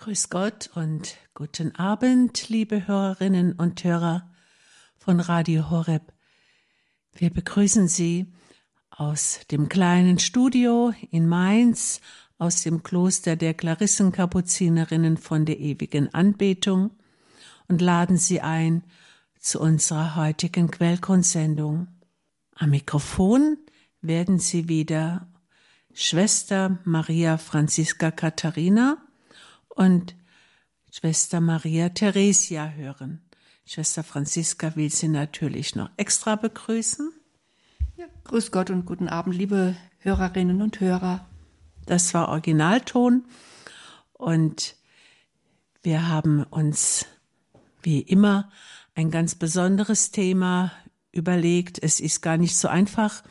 Grüß Gott und guten Abend, liebe Hörerinnen und Hörer von Radio Horeb. Wir begrüßen Sie aus dem kleinen Studio in Mainz, aus dem Kloster der Klarissenkapuzinerinnen von der ewigen Anbetung und laden Sie ein zu unserer heutigen Quellgrundsendung. Am Mikrofon werden Sie wieder Schwester Maria Franziska Katharina und Schwester Maria Theresia hören. Schwester Franziska will sie natürlich noch extra begrüßen. Ja, grüß Gott und guten Abend, liebe Hörerinnen und Hörer. Das war Originalton und wir haben uns wie immer ein ganz besonderes Thema überlegt. Es ist gar nicht so einfach,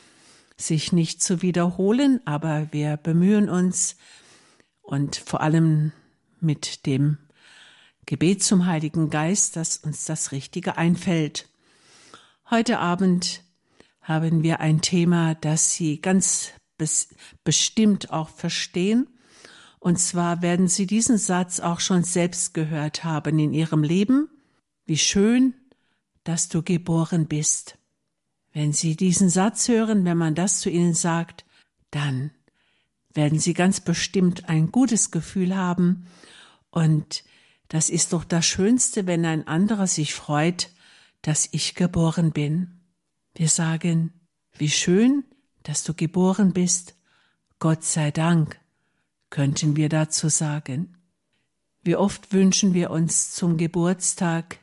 sich nicht zu wiederholen, aber wir bemühen uns und vor allem mit dem Gebet zum Heiligen Geist, dass uns das Richtige einfällt. Heute Abend haben wir ein Thema, das Sie ganz bestimmt auch verstehen. Und zwar werden Sie diesen Satz auch schon selbst gehört haben in Ihrem Leben. Wie schön, dass du geboren bist. Wenn Sie diesen Satz hören, wenn man das zu Ihnen sagt, dann werden Sie ganz bestimmt ein gutes Gefühl haben und das ist doch das Schönste, wenn ein anderer sich freut, dass ich geboren bin. Wir sagen, wie schön, dass du geboren bist. Gott sei Dank, könnten wir dazu sagen. Wie oft wünschen wir uns zum Geburtstag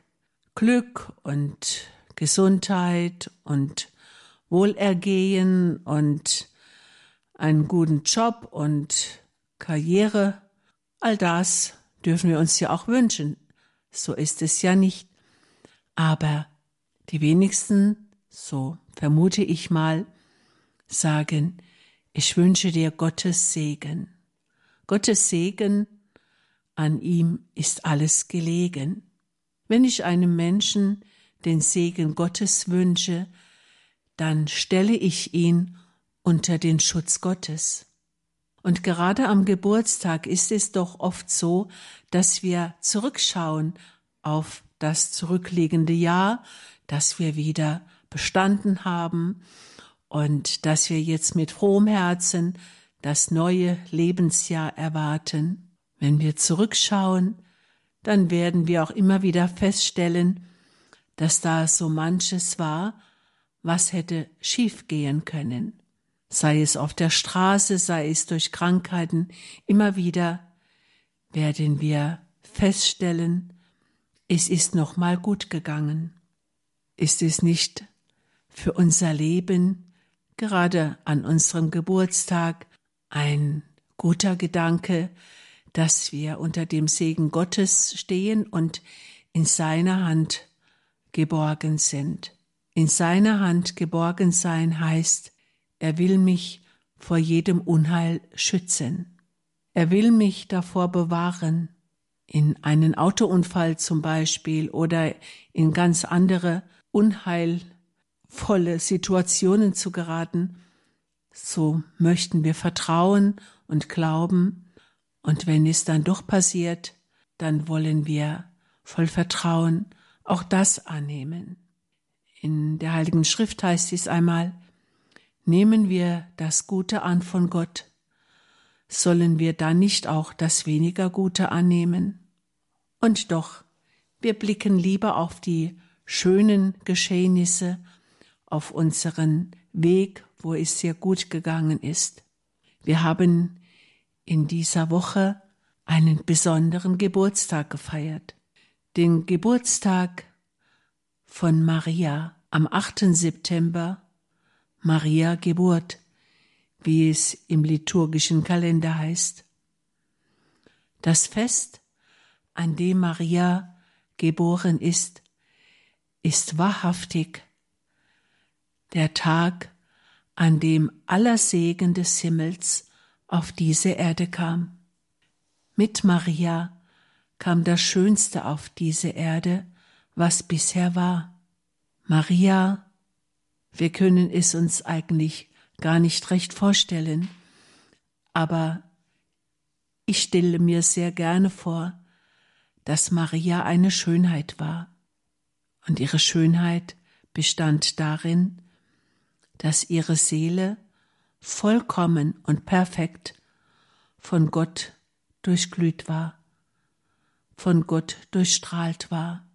Glück und Gesundheit und Wohlergehen und einen guten Job und Karriere. All das dürfen wir uns ja auch wünschen. So ist es ja nicht. Aber die wenigsten, so vermute ich mal, sagen, ich wünsche dir Gottes Segen. Gottes Segen, an ihm ist alles gelegen. Wenn ich einem Menschen den Segen Gottes wünsche, dann stelle ich ihn unter den Schutz Gottes. Und gerade am Geburtstag ist es doch oft so, dass wir zurückschauen auf das zurückliegende Jahr, dass wir wieder bestanden haben und dass wir jetzt mit frohem Herzen das neue Lebensjahr erwarten. Wenn wir zurückschauen, dann werden wir auch immer wieder feststellen, dass da so manches war, was hätte schiefgehen können sei es auf der Straße, sei es durch Krankheiten, immer wieder werden wir feststellen, es ist noch mal gut gegangen. Ist es nicht für unser Leben, gerade an unserem Geburtstag, ein guter Gedanke, dass wir unter dem Segen Gottes stehen und in seiner Hand geborgen sind. In seiner Hand geborgen sein heißt, er will mich vor jedem Unheil schützen. Er will mich davor bewahren, in einen Autounfall zum Beispiel oder in ganz andere unheilvolle Situationen zu geraten. So möchten wir vertrauen und glauben, und wenn es dann doch passiert, dann wollen wir voll Vertrauen auch das annehmen. In der Heiligen Schrift heißt es einmal, Nehmen wir das Gute an von Gott, sollen wir dann nicht auch das weniger Gute annehmen? Und doch, wir blicken lieber auf die schönen Geschehnisse, auf unseren Weg, wo es sehr gut gegangen ist. Wir haben in dieser Woche einen besonderen Geburtstag gefeiert, den Geburtstag von Maria am 8. September Maria Geburt, wie es im liturgischen Kalender heißt. Das Fest, an dem Maria geboren ist, ist wahrhaftig der Tag, an dem aller Segen des Himmels auf diese Erde kam. Mit Maria kam das Schönste auf diese Erde, was bisher war. Maria wir können es uns eigentlich gar nicht recht vorstellen, aber Ich stelle mir sehr gerne vor, dass Maria eine Schönheit war. Und ihre Schönheit bestand darin, dass ihre Seele vollkommen und perfekt von Gott durchglüht war, von Gott durchstrahlt war.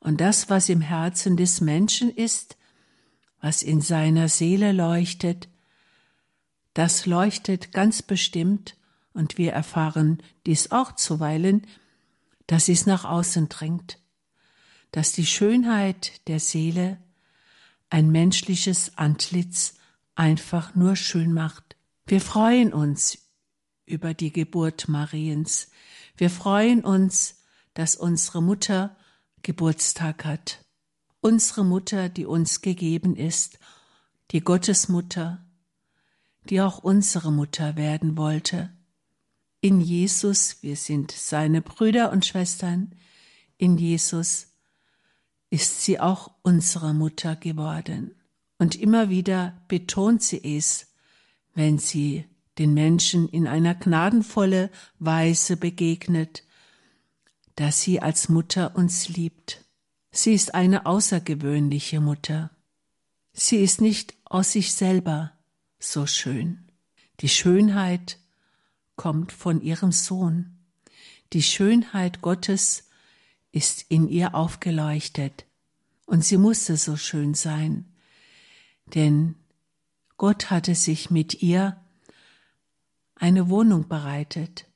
Und das, was im Herzen des Menschen ist, was in seiner Seele leuchtet, das leuchtet ganz bestimmt, und wir erfahren dies auch zuweilen, dass es nach außen dringt, dass die Schönheit der Seele ein menschliches Antlitz einfach nur schön macht. Wir freuen uns über die Geburt Mariens. Wir freuen uns, dass unsere Mutter Geburtstag hat. Unsere Mutter, die uns gegeben ist, die Gottesmutter, die auch unsere Mutter werden wollte. In Jesus, wir sind seine Brüder und Schwestern, in Jesus ist sie auch unsere Mutter geworden. Und immer wieder betont sie es, wenn sie den Menschen in einer gnadenvolle Weise begegnet, dass sie als Mutter uns liebt. Sie ist eine außergewöhnliche Mutter. Sie ist nicht aus sich selber so schön. Die Schönheit kommt von ihrem Sohn. Die Schönheit Gottes ist in ihr aufgeleuchtet. Und sie musste so schön sein, denn Gott hatte sich mit ihr eine Wohnung bereitet,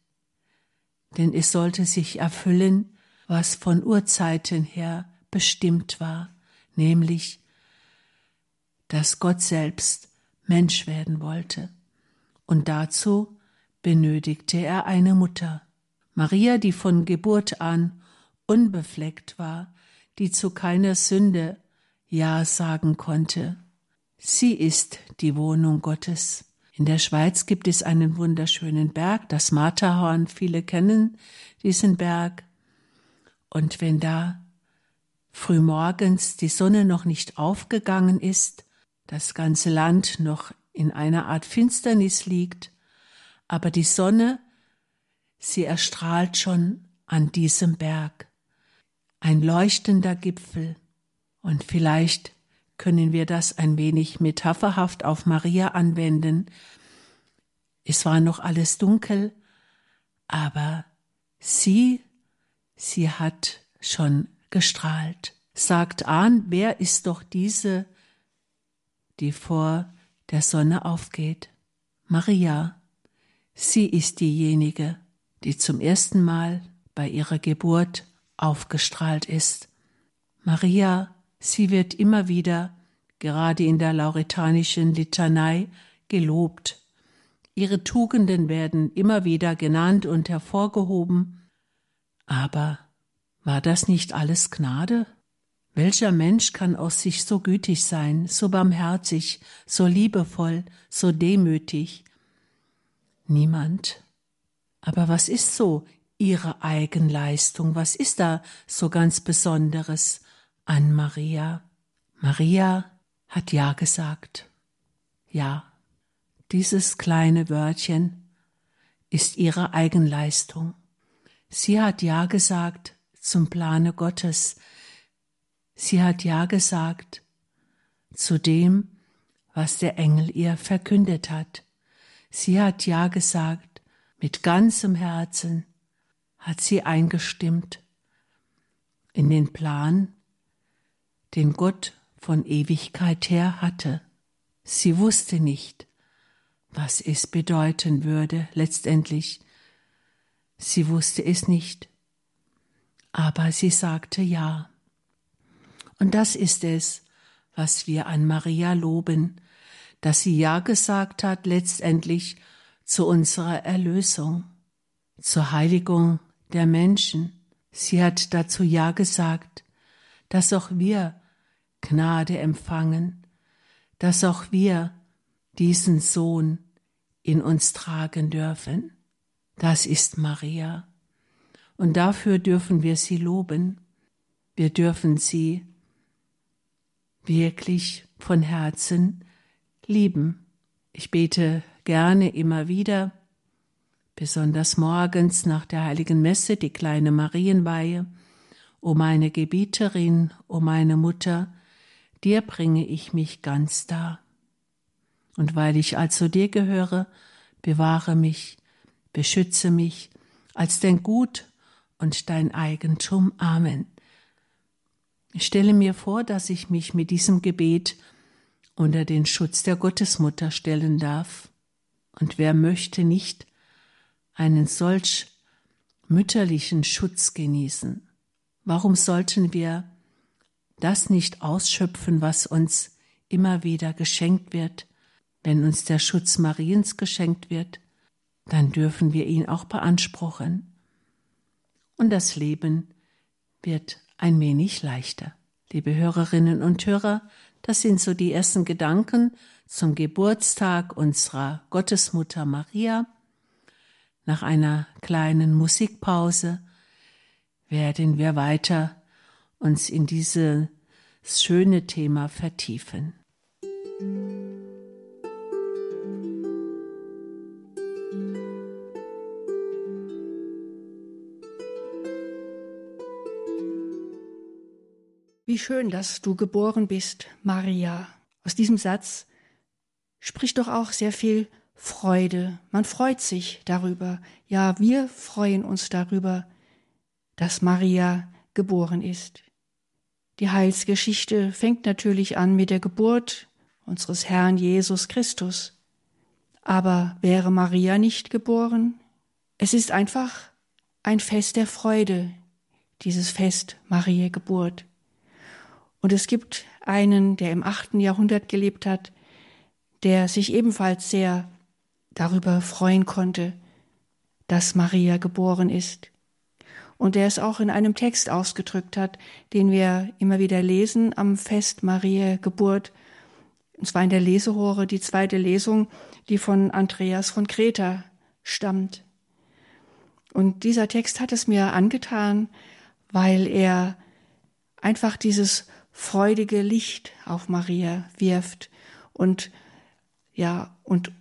denn es sollte sich erfüllen, was von Urzeiten her bestimmt war, nämlich, dass Gott selbst Mensch werden wollte. Und dazu benötigte er eine Mutter. Maria, die von Geburt an unbefleckt war, die zu keiner Sünde Ja sagen konnte. Sie ist die Wohnung Gottes. In der Schweiz gibt es einen wunderschönen Berg, das Matterhorn. Viele kennen diesen Berg. Und wenn da frühmorgens die Sonne noch nicht aufgegangen ist, das ganze Land noch in einer Art Finsternis liegt, aber die Sonne, sie erstrahlt schon an diesem Berg, ein leuchtender Gipfel, und vielleicht können wir das ein wenig metapherhaft auf Maria anwenden. Es war noch alles dunkel, aber sie, sie hat schon gestrahlt. Sagt an, wer ist doch diese, die vor der Sonne aufgeht? Maria. Sie ist diejenige, die zum ersten Mal bei ihrer Geburt aufgestrahlt ist. Maria Sie wird immer wieder, gerade in der lauretanischen Litanei, gelobt. Ihre Tugenden werden immer wieder genannt und hervorgehoben. Aber war das nicht alles Gnade? Welcher Mensch kann aus sich so gütig sein, so barmherzig, so liebevoll, so demütig? Niemand. Aber was ist so ihre Eigenleistung? Was ist da so ganz Besonderes? an Maria. Maria hat Ja gesagt. Ja, dieses kleine Wörtchen ist ihre Eigenleistung. Sie hat Ja gesagt zum Plane Gottes. Sie hat Ja gesagt zu dem, was der Engel ihr verkündet hat. Sie hat Ja gesagt, mit ganzem Herzen hat sie eingestimmt in den Plan den Gott von Ewigkeit her hatte. Sie wusste nicht, was es bedeuten würde letztendlich. Sie wusste es nicht, aber sie sagte ja. Und das ist es, was wir an Maria loben, dass sie ja gesagt hat letztendlich zu unserer Erlösung, zur Heiligung der Menschen. Sie hat dazu ja gesagt, dass auch wir Gnade empfangen, dass auch wir diesen Sohn in uns tragen dürfen. Das ist Maria. Und dafür dürfen wir sie loben. Wir dürfen sie wirklich von Herzen lieben. Ich bete gerne immer wieder, besonders morgens nach der heiligen Messe die kleine Marienweihe. O meine Gebieterin, o meine Mutter, dir bringe ich mich ganz dar. Und weil ich also dir gehöre, bewahre mich, beschütze mich als dein Gut und dein Eigentum. Amen. Ich stelle mir vor, dass ich mich mit diesem Gebet unter den Schutz der Gottesmutter stellen darf. Und wer möchte nicht einen solch mütterlichen Schutz genießen? Warum sollten wir das nicht ausschöpfen, was uns immer wieder geschenkt wird? Wenn uns der Schutz Mariens geschenkt wird, dann dürfen wir ihn auch beanspruchen. Und das Leben wird ein wenig leichter. Liebe Hörerinnen und Hörer, das sind so die ersten Gedanken zum Geburtstag unserer Gottesmutter Maria. Nach einer kleinen Musikpause werden wir weiter uns in dieses schöne Thema vertiefen. Wie schön, dass du geboren bist, Maria. Aus diesem Satz spricht doch auch sehr viel Freude. Man freut sich darüber. Ja, wir freuen uns darüber, dass Maria geboren ist. Die Heilsgeschichte fängt natürlich an mit der Geburt unseres Herrn Jesus Christus. Aber wäre Maria nicht geboren? Es ist einfach ein Fest der Freude, dieses Fest Maria Geburt. Und es gibt einen, der im achten Jahrhundert gelebt hat, der sich ebenfalls sehr darüber freuen konnte, dass Maria geboren ist. Und der es auch in einem Text ausgedrückt hat, den wir immer wieder lesen am Fest Maria Geburt, und zwar in der Lesehore, die zweite Lesung, die von Andreas von Kreta stammt. Und dieser Text hat es mir angetan, weil er einfach dieses freudige Licht auf Maria wirft und ja, und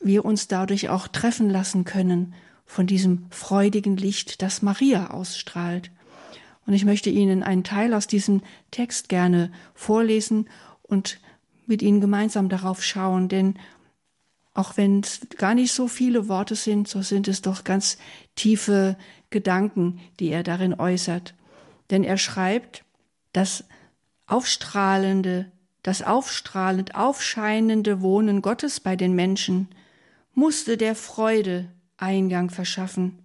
wir uns dadurch auch treffen lassen können von diesem freudigen Licht, das Maria ausstrahlt. Und ich möchte Ihnen einen Teil aus diesem Text gerne vorlesen und mit Ihnen gemeinsam darauf schauen, denn auch wenn es gar nicht so viele Worte sind, so sind es doch ganz tiefe Gedanken, die er darin äußert. Denn er schreibt, dass aufstrahlende, das aufstrahlend aufscheinende Wohnen Gottes bei den Menschen musste der Freude Eingang verschaffen,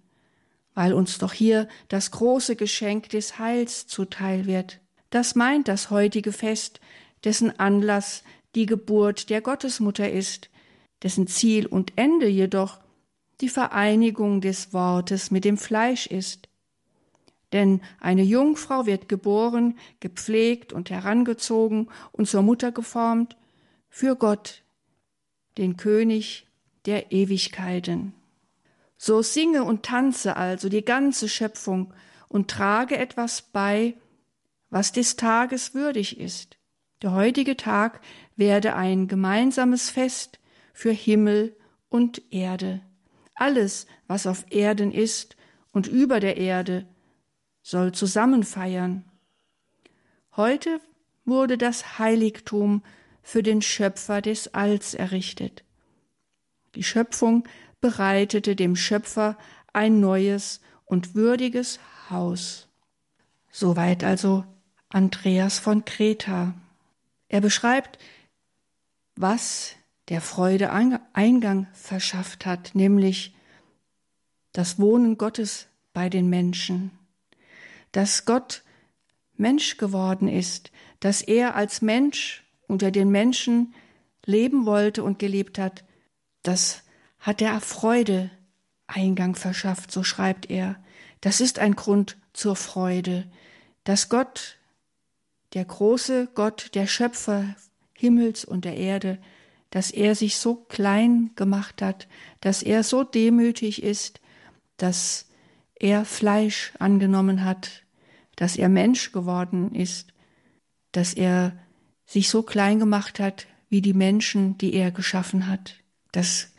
weil uns doch hier das große Geschenk des Heils zuteil wird. Das meint das heutige Fest, dessen Anlass die Geburt der Gottesmutter ist, dessen Ziel und Ende jedoch die Vereinigung des Wortes mit dem Fleisch ist. Denn eine Jungfrau wird geboren, gepflegt und herangezogen und zur Mutter geformt für Gott, den König der Ewigkeiten. So singe und tanze also die ganze Schöpfung und trage etwas bei, was des Tages würdig ist. Der heutige Tag werde ein gemeinsames Fest für Himmel und Erde. Alles, was auf Erden ist und über der Erde, soll zusammen feiern. Heute wurde das Heiligtum für den Schöpfer des Alls errichtet. Die Schöpfung bereitete dem Schöpfer ein neues und würdiges Haus. Soweit also Andreas von Kreta. Er beschreibt, was der Freude Eingang verschafft hat, nämlich das Wohnen Gottes bei den Menschen dass Gott Mensch geworden ist, dass er als Mensch unter den Menschen leben wollte und gelebt hat, das hat der Freude Eingang verschafft, so schreibt er. Das ist ein Grund zur Freude, dass Gott, der große Gott, der Schöpfer Himmels und der Erde, dass er sich so klein gemacht hat, dass er so demütig ist, dass er Fleisch angenommen hat, dass er Mensch geworden ist, dass er sich so klein gemacht hat wie die Menschen, die er geschaffen hat. Das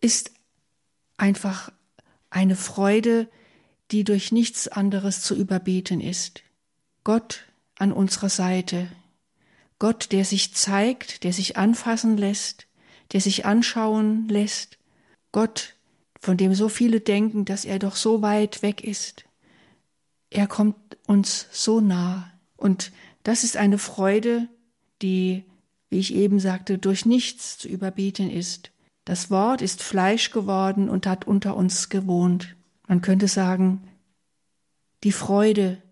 ist einfach eine Freude, die durch nichts anderes zu überbieten ist. Gott an unserer Seite. Gott, der sich zeigt, der sich anfassen lässt, der sich anschauen lässt. Gott, von dem so viele denken, dass er doch so weit weg ist. Er kommt uns so nah. Und das ist eine Freude, die, wie ich eben sagte, durch nichts zu überbieten ist. Das Wort ist Fleisch geworden und hat unter uns gewohnt. Man könnte sagen, die Freude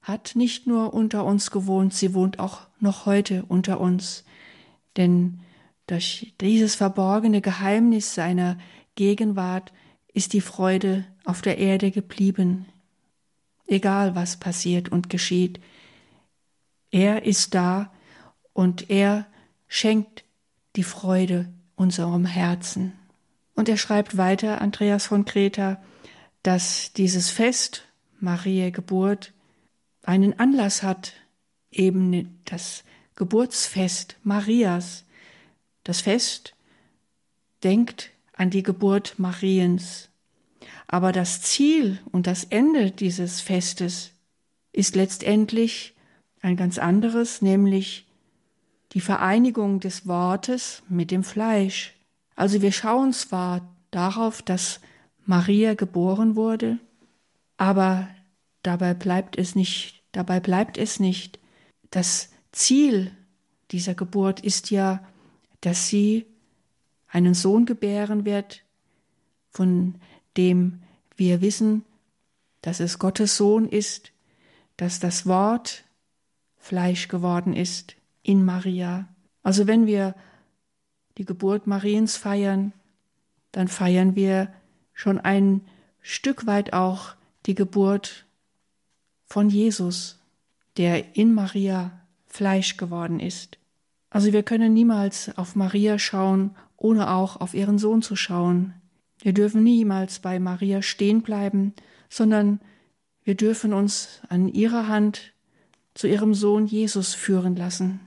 hat nicht nur unter uns gewohnt, sie wohnt auch noch heute unter uns. Denn durch dieses verborgene Geheimnis seiner Gegenwart ist die Freude auf der Erde geblieben. Egal was passiert und geschieht, er ist da und er schenkt die Freude unserem Herzen. Und er schreibt weiter, Andreas von Kreta, dass dieses Fest, Maria Geburt, einen Anlass hat, eben das Geburtsfest Marias. Das Fest denkt an die Geburt Mariens. Aber das Ziel und das Ende dieses Festes ist letztendlich ein ganz anderes, nämlich die Vereinigung des Wortes mit dem Fleisch. Also wir schauen zwar darauf, dass Maria geboren wurde, aber dabei bleibt es nicht, dabei bleibt es nicht. Das Ziel dieser Geburt ist ja, dass sie einen Sohn gebären wird, von dem wir wissen, dass es Gottes Sohn ist, dass das Wort Fleisch geworden ist in Maria. Also wenn wir die Geburt Mariens feiern, dann feiern wir schon ein Stück weit auch die Geburt von Jesus, der in Maria Fleisch geworden ist. Also wir können niemals auf Maria schauen, ohne auch auf ihren Sohn zu schauen. Wir dürfen niemals bei Maria stehen bleiben, sondern wir dürfen uns an ihrer Hand zu ihrem Sohn Jesus führen lassen.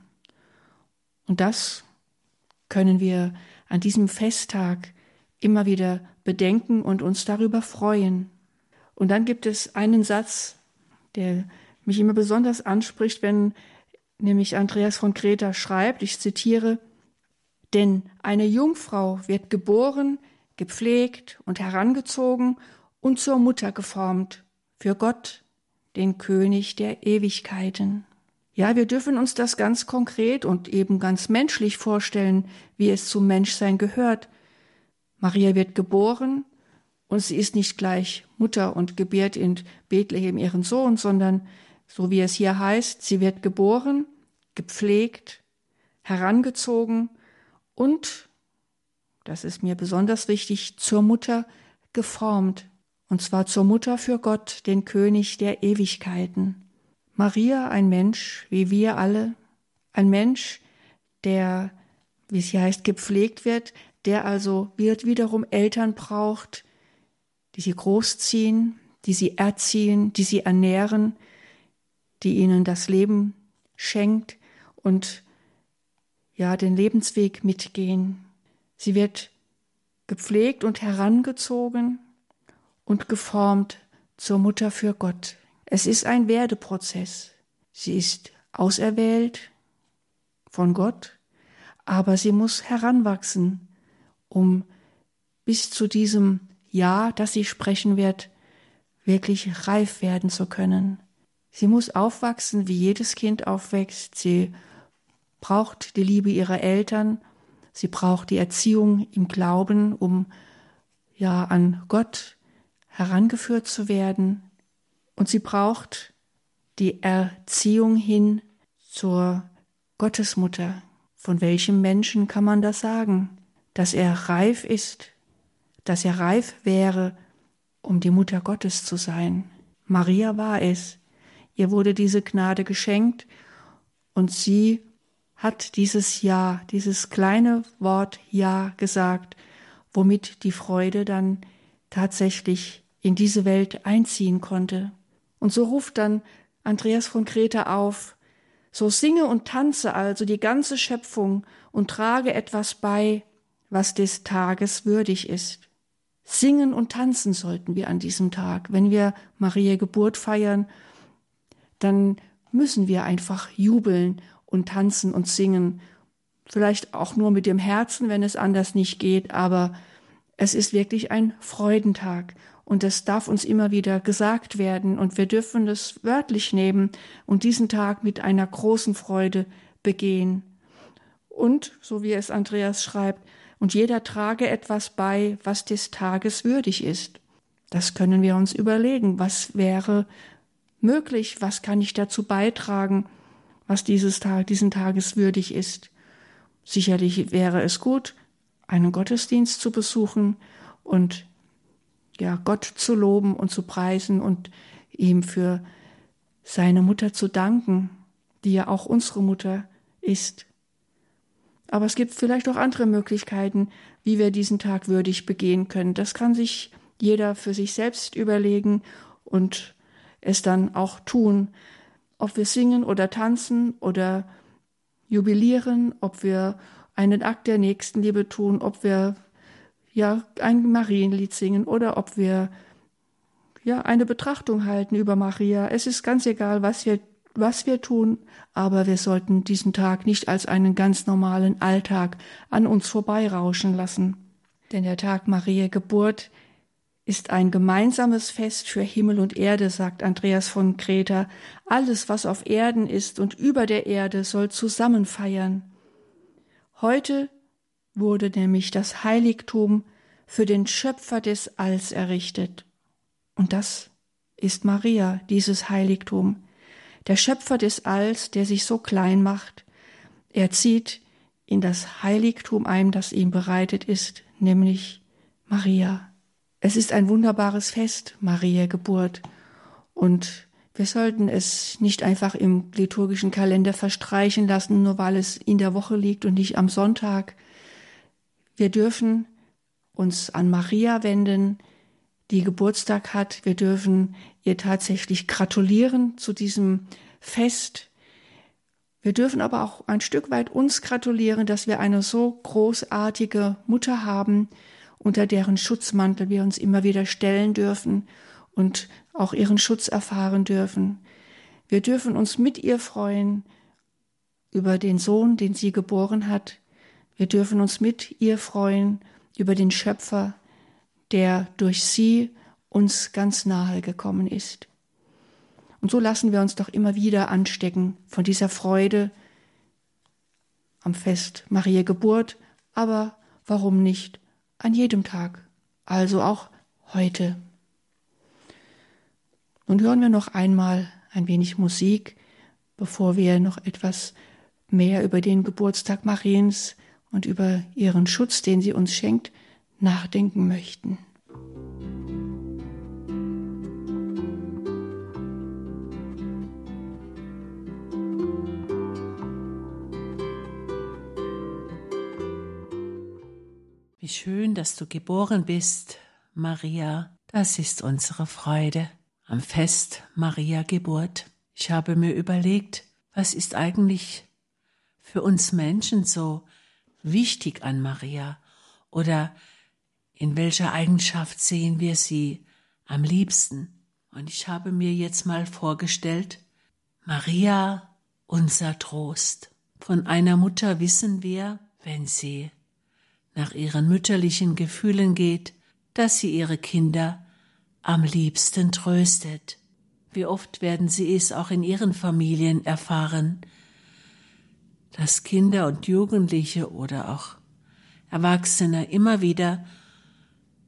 Und das können wir an diesem Festtag immer wieder bedenken und uns darüber freuen. Und dann gibt es einen Satz, der mich immer besonders anspricht, wenn nämlich Andreas von Kreta schreibt, ich zitiere, denn eine Jungfrau wird geboren, gepflegt und herangezogen und zur Mutter geformt für Gott, den König der Ewigkeiten. Ja, wir dürfen uns das ganz konkret und eben ganz menschlich vorstellen, wie es zum Menschsein gehört. Maria wird geboren und sie ist nicht gleich Mutter und gebiert in Bethlehem ihren Sohn, sondern so wie es hier heißt, sie wird geboren, gepflegt, herangezogen und, das ist mir besonders wichtig, zur Mutter geformt, und zwar zur Mutter für Gott, den König der Ewigkeiten. Maria, ein Mensch wie wir alle, ein Mensch, der, wie es hier heißt, gepflegt wird, der also wird wiederum Eltern braucht, die sie großziehen, die sie erziehen, die sie ernähren, die ihnen das Leben schenkt und ja, den Lebensweg mitgehen. Sie wird gepflegt und herangezogen und geformt zur Mutter für Gott. Es ist ein Werdeprozess. Sie ist auserwählt von Gott, aber sie muss heranwachsen, um bis zu diesem Ja, das sie sprechen wird, wirklich reif werden zu können. Sie muss aufwachsen, wie jedes Kind aufwächst. Sie braucht die Liebe ihrer Eltern, sie braucht die Erziehung im Glauben, um ja an Gott herangeführt zu werden, und sie braucht die Erziehung hin zur Gottesmutter. Von welchem Menschen kann man das sagen? Dass er reif ist, dass er reif wäre, um die Mutter Gottes zu sein. Maria war es. Ihr wurde diese Gnade geschenkt und sie hat dieses Ja, dieses kleine Wort Ja gesagt, womit die Freude dann tatsächlich in diese Welt einziehen konnte. Und so ruft dann Andreas von Kreta auf, so singe und tanze also die ganze Schöpfung und trage etwas bei, was des Tages würdig ist. Singen und tanzen sollten wir an diesem Tag. Wenn wir Maria Geburt feiern, dann müssen wir einfach jubeln und tanzen und singen. Vielleicht auch nur mit dem Herzen, wenn es anders nicht geht, aber es ist wirklich ein Freudentag. Und es darf uns immer wieder gesagt werden und wir dürfen es wörtlich nehmen und diesen Tag mit einer großen Freude begehen. Und, so wie es Andreas schreibt, und jeder trage etwas bei, was des Tages würdig ist. Das können wir uns überlegen. Was wäre möglich? Was kann ich dazu beitragen, was dieses Tag, diesen Tages würdig ist? Sicherlich wäre es gut, einen Gottesdienst zu besuchen und ja, Gott zu loben und zu preisen und ihm für seine Mutter zu danken, die ja auch unsere Mutter ist. Aber es gibt vielleicht auch andere Möglichkeiten, wie wir diesen Tag würdig begehen können. Das kann sich jeder für sich selbst überlegen und es dann auch tun. Ob wir singen oder tanzen oder jubilieren, ob wir einen Akt der Nächstenliebe tun, ob wir ja ein Marienlied singen oder ob wir ja eine Betrachtung halten über Maria. Es ist ganz egal, was wir was wir tun, aber wir sollten diesen Tag nicht als einen ganz normalen Alltag an uns vorbeirauschen lassen. Denn der Tag Maria Geburt ist ein gemeinsames Fest für Himmel und Erde, sagt Andreas von Kreta. Alles, was auf Erden ist und über der Erde, soll zusammen feiern. Heute wurde nämlich das Heiligtum für den Schöpfer des Alls errichtet. Und das ist Maria, dieses Heiligtum. Der Schöpfer des Alls, der sich so klein macht, er zieht in das Heiligtum ein, das ihm bereitet ist, nämlich Maria. Es ist ein wunderbares Fest, Maria Geburt, und wir sollten es nicht einfach im liturgischen Kalender verstreichen lassen, nur weil es in der Woche liegt und nicht am Sonntag. Wir dürfen uns an Maria wenden, die Geburtstag hat. Wir dürfen ihr tatsächlich gratulieren zu diesem Fest. Wir dürfen aber auch ein Stück weit uns gratulieren, dass wir eine so großartige Mutter haben, unter deren Schutzmantel wir uns immer wieder stellen dürfen und auch ihren Schutz erfahren dürfen. Wir dürfen uns mit ihr freuen über den Sohn, den sie geboren hat. Wir dürfen uns mit ihr freuen über den Schöpfer, der durch sie uns ganz nahe gekommen ist. Und so lassen wir uns doch immer wieder anstecken von dieser Freude am Fest Maria Geburt, aber warum nicht an jedem Tag, also auch heute. Nun hören wir noch einmal ein wenig Musik, bevor wir noch etwas mehr über den Geburtstag Mariens und über ihren Schutz, den sie uns schenkt, nachdenken möchten. Wie schön, dass du geboren bist, Maria. Das ist unsere Freude am Fest Maria Geburt. Ich habe mir überlegt, was ist eigentlich für uns Menschen so wichtig an Maria oder in welcher Eigenschaft sehen wir sie am liebsten? Und ich habe mir jetzt mal vorgestellt, Maria, unser Trost. Von einer Mutter wissen wir, wenn sie nach ihren mütterlichen Gefühlen geht, dass sie ihre Kinder am liebsten tröstet. Wie oft werden sie es auch in ihren Familien erfahren, dass Kinder und Jugendliche oder auch Erwachsene immer wieder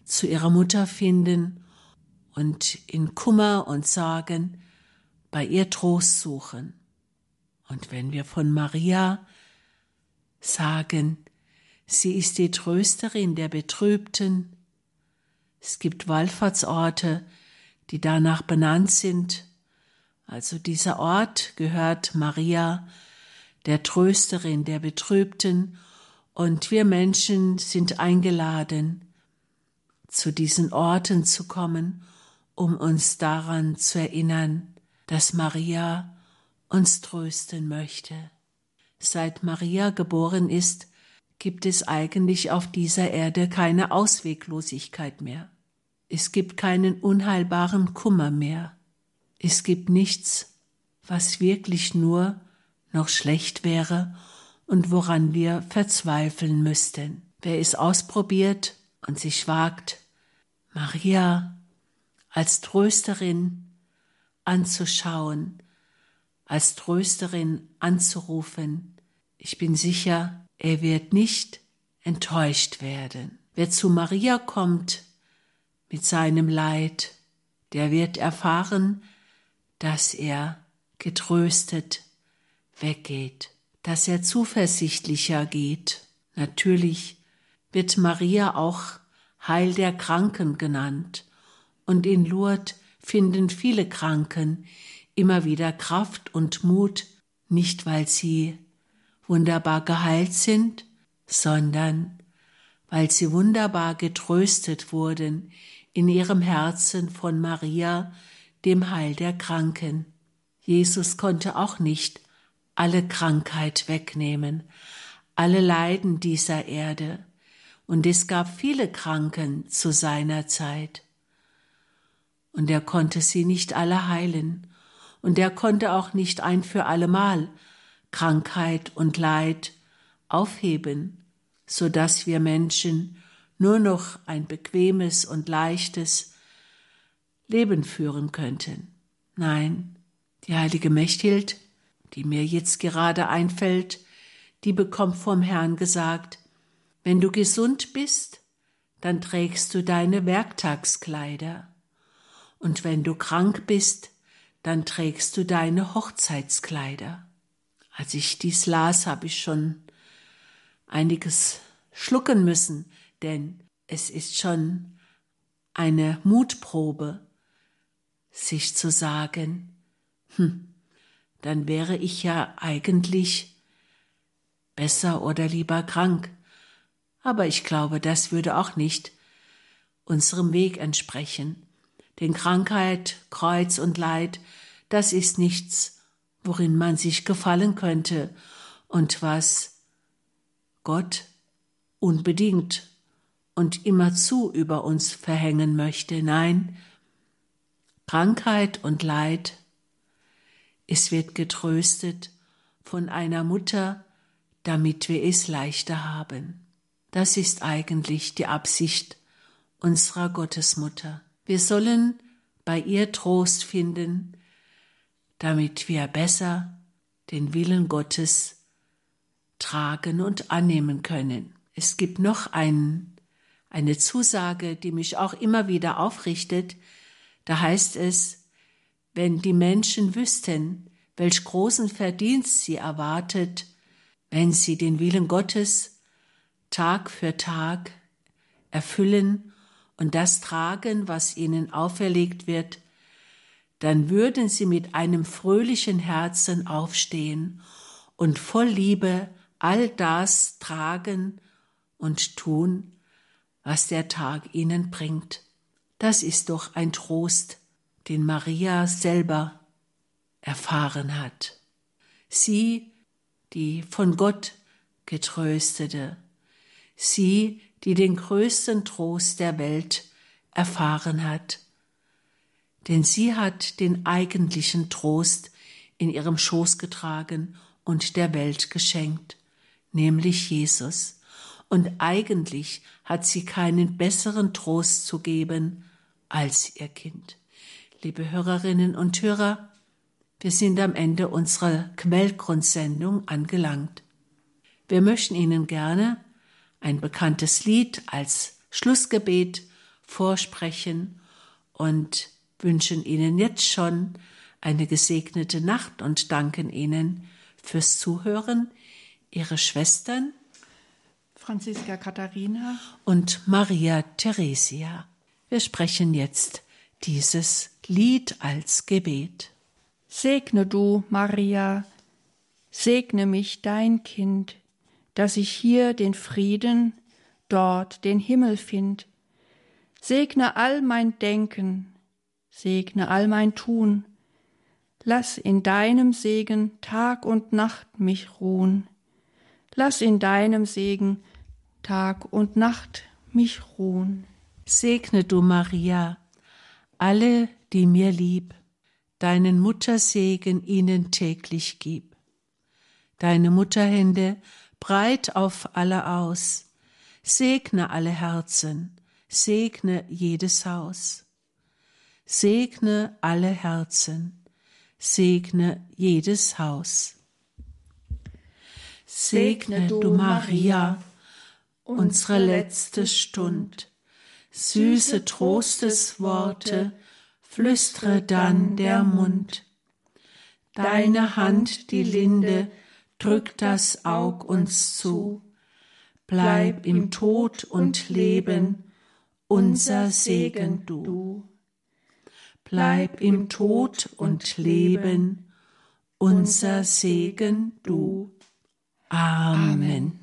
zu ihrer Mutter finden und in Kummer und Sorgen bei ihr Trost suchen. Und wenn wir von Maria sagen, sie ist die Trösterin der Betrübten, es gibt Wallfahrtsorte, die danach benannt sind, also dieser Ort gehört Maria, der Trösterin der Betrübten, und wir Menschen sind eingeladen, zu diesen Orten zu kommen, um uns daran zu erinnern, dass Maria uns trösten möchte. Seit Maria geboren ist, gibt es eigentlich auf dieser Erde keine Ausweglosigkeit mehr. Es gibt keinen unheilbaren Kummer mehr. Es gibt nichts, was wirklich nur noch schlecht wäre und woran wir verzweifeln müssten. Wer es ausprobiert und sich wagt, Maria als Trösterin anzuschauen, als Trösterin anzurufen, ich bin sicher, er wird nicht enttäuscht werden. Wer zu Maria kommt mit seinem Leid, der wird erfahren, dass er getröstet weggeht, dass er zuversichtlicher geht. Natürlich wird Maria auch Heil der Kranken genannt, und in Lourdes finden viele Kranken immer wieder Kraft und Mut, nicht weil sie wunderbar geheilt sind, sondern weil sie wunderbar getröstet wurden in ihrem Herzen von Maria, dem Heil der Kranken. Jesus konnte auch nicht alle Krankheit wegnehmen, alle Leiden dieser Erde, und es gab viele Kranken zu seiner Zeit. Und er konnte sie nicht alle heilen, und er konnte auch nicht ein für allemal Krankheit und Leid aufheben, so dass wir Menschen nur noch ein bequemes und leichtes Leben führen könnten. Nein, die heilige Mechthild, die mir jetzt gerade einfällt, die bekommt vom Herrn gesagt, wenn du gesund bist, dann trägst du deine Werktagskleider, und wenn du krank bist, dann trägst du deine Hochzeitskleider. Als ich dies las, habe ich schon einiges schlucken müssen, denn es ist schon eine Mutprobe, sich zu sagen, hm, dann wäre ich ja eigentlich besser oder lieber krank. Aber ich glaube, das würde auch nicht unserem Weg entsprechen. Denn Krankheit, Kreuz und Leid, das ist nichts, worin man sich gefallen könnte und was Gott unbedingt und immerzu über uns verhängen möchte. Nein, Krankheit und Leid, es wird getröstet von einer Mutter, damit wir es leichter haben. Das ist eigentlich die Absicht unserer Gottesmutter. Wir sollen bei ihr Trost finden, damit wir besser den Willen Gottes tragen und annehmen können. Es gibt noch ein, eine Zusage, die mich auch immer wieder aufrichtet. Da heißt es, wenn die Menschen wüssten, welch großen Verdienst sie erwartet, wenn sie den Willen Gottes Tag für Tag erfüllen und das tragen, was ihnen auferlegt wird, dann würden sie mit einem fröhlichen Herzen aufstehen und voll Liebe all das tragen und tun, was der Tag ihnen bringt. Das ist doch ein Trost, den Maria selber erfahren hat. Sie, die von Gott getröstete, sie, die den größten Trost der Welt erfahren hat, denn sie hat den eigentlichen Trost in ihrem Schoß getragen und der Welt geschenkt, nämlich Jesus. Und eigentlich hat sie keinen besseren Trost zu geben als ihr Kind. Liebe Hörerinnen und Hörer, wir sind am Ende unserer Quellgrundsendung angelangt. Wir möchten Ihnen gerne ein bekanntes Lied als Schlussgebet vorsprechen und wünschen Ihnen jetzt schon eine gesegnete Nacht und danken Ihnen fürs Zuhören. Ihre Schwestern Franziska Katharina und Maria Theresia. Wir sprechen jetzt dieses Lied als Gebet. Segne du, Maria, segne mich dein Kind, dass ich hier den Frieden, dort den Himmel find. Segne all mein Denken, segne all mein Tun, lass in deinem Segen Tag und Nacht mich ruhen, lass in deinem Segen Tag und Nacht mich ruhen. Segne du, Maria, alle, die mir lieb, deinen Muttersegen ihnen täglich gib. Deine Mutterhände breit auf alle aus, segne alle Herzen, segne jedes Haus. Segne alle Herzen, segne jedes Haus. Segne du, Maria, unsere letzte Stund, süße Trostesworte, flüstre dann der Mund. Deine Hand, die Linde, drückt das Aug uns zu. Bleib im Tod und Leben, unser Segen du. Bleib im Tod und Leben, unser Segen du. Amen.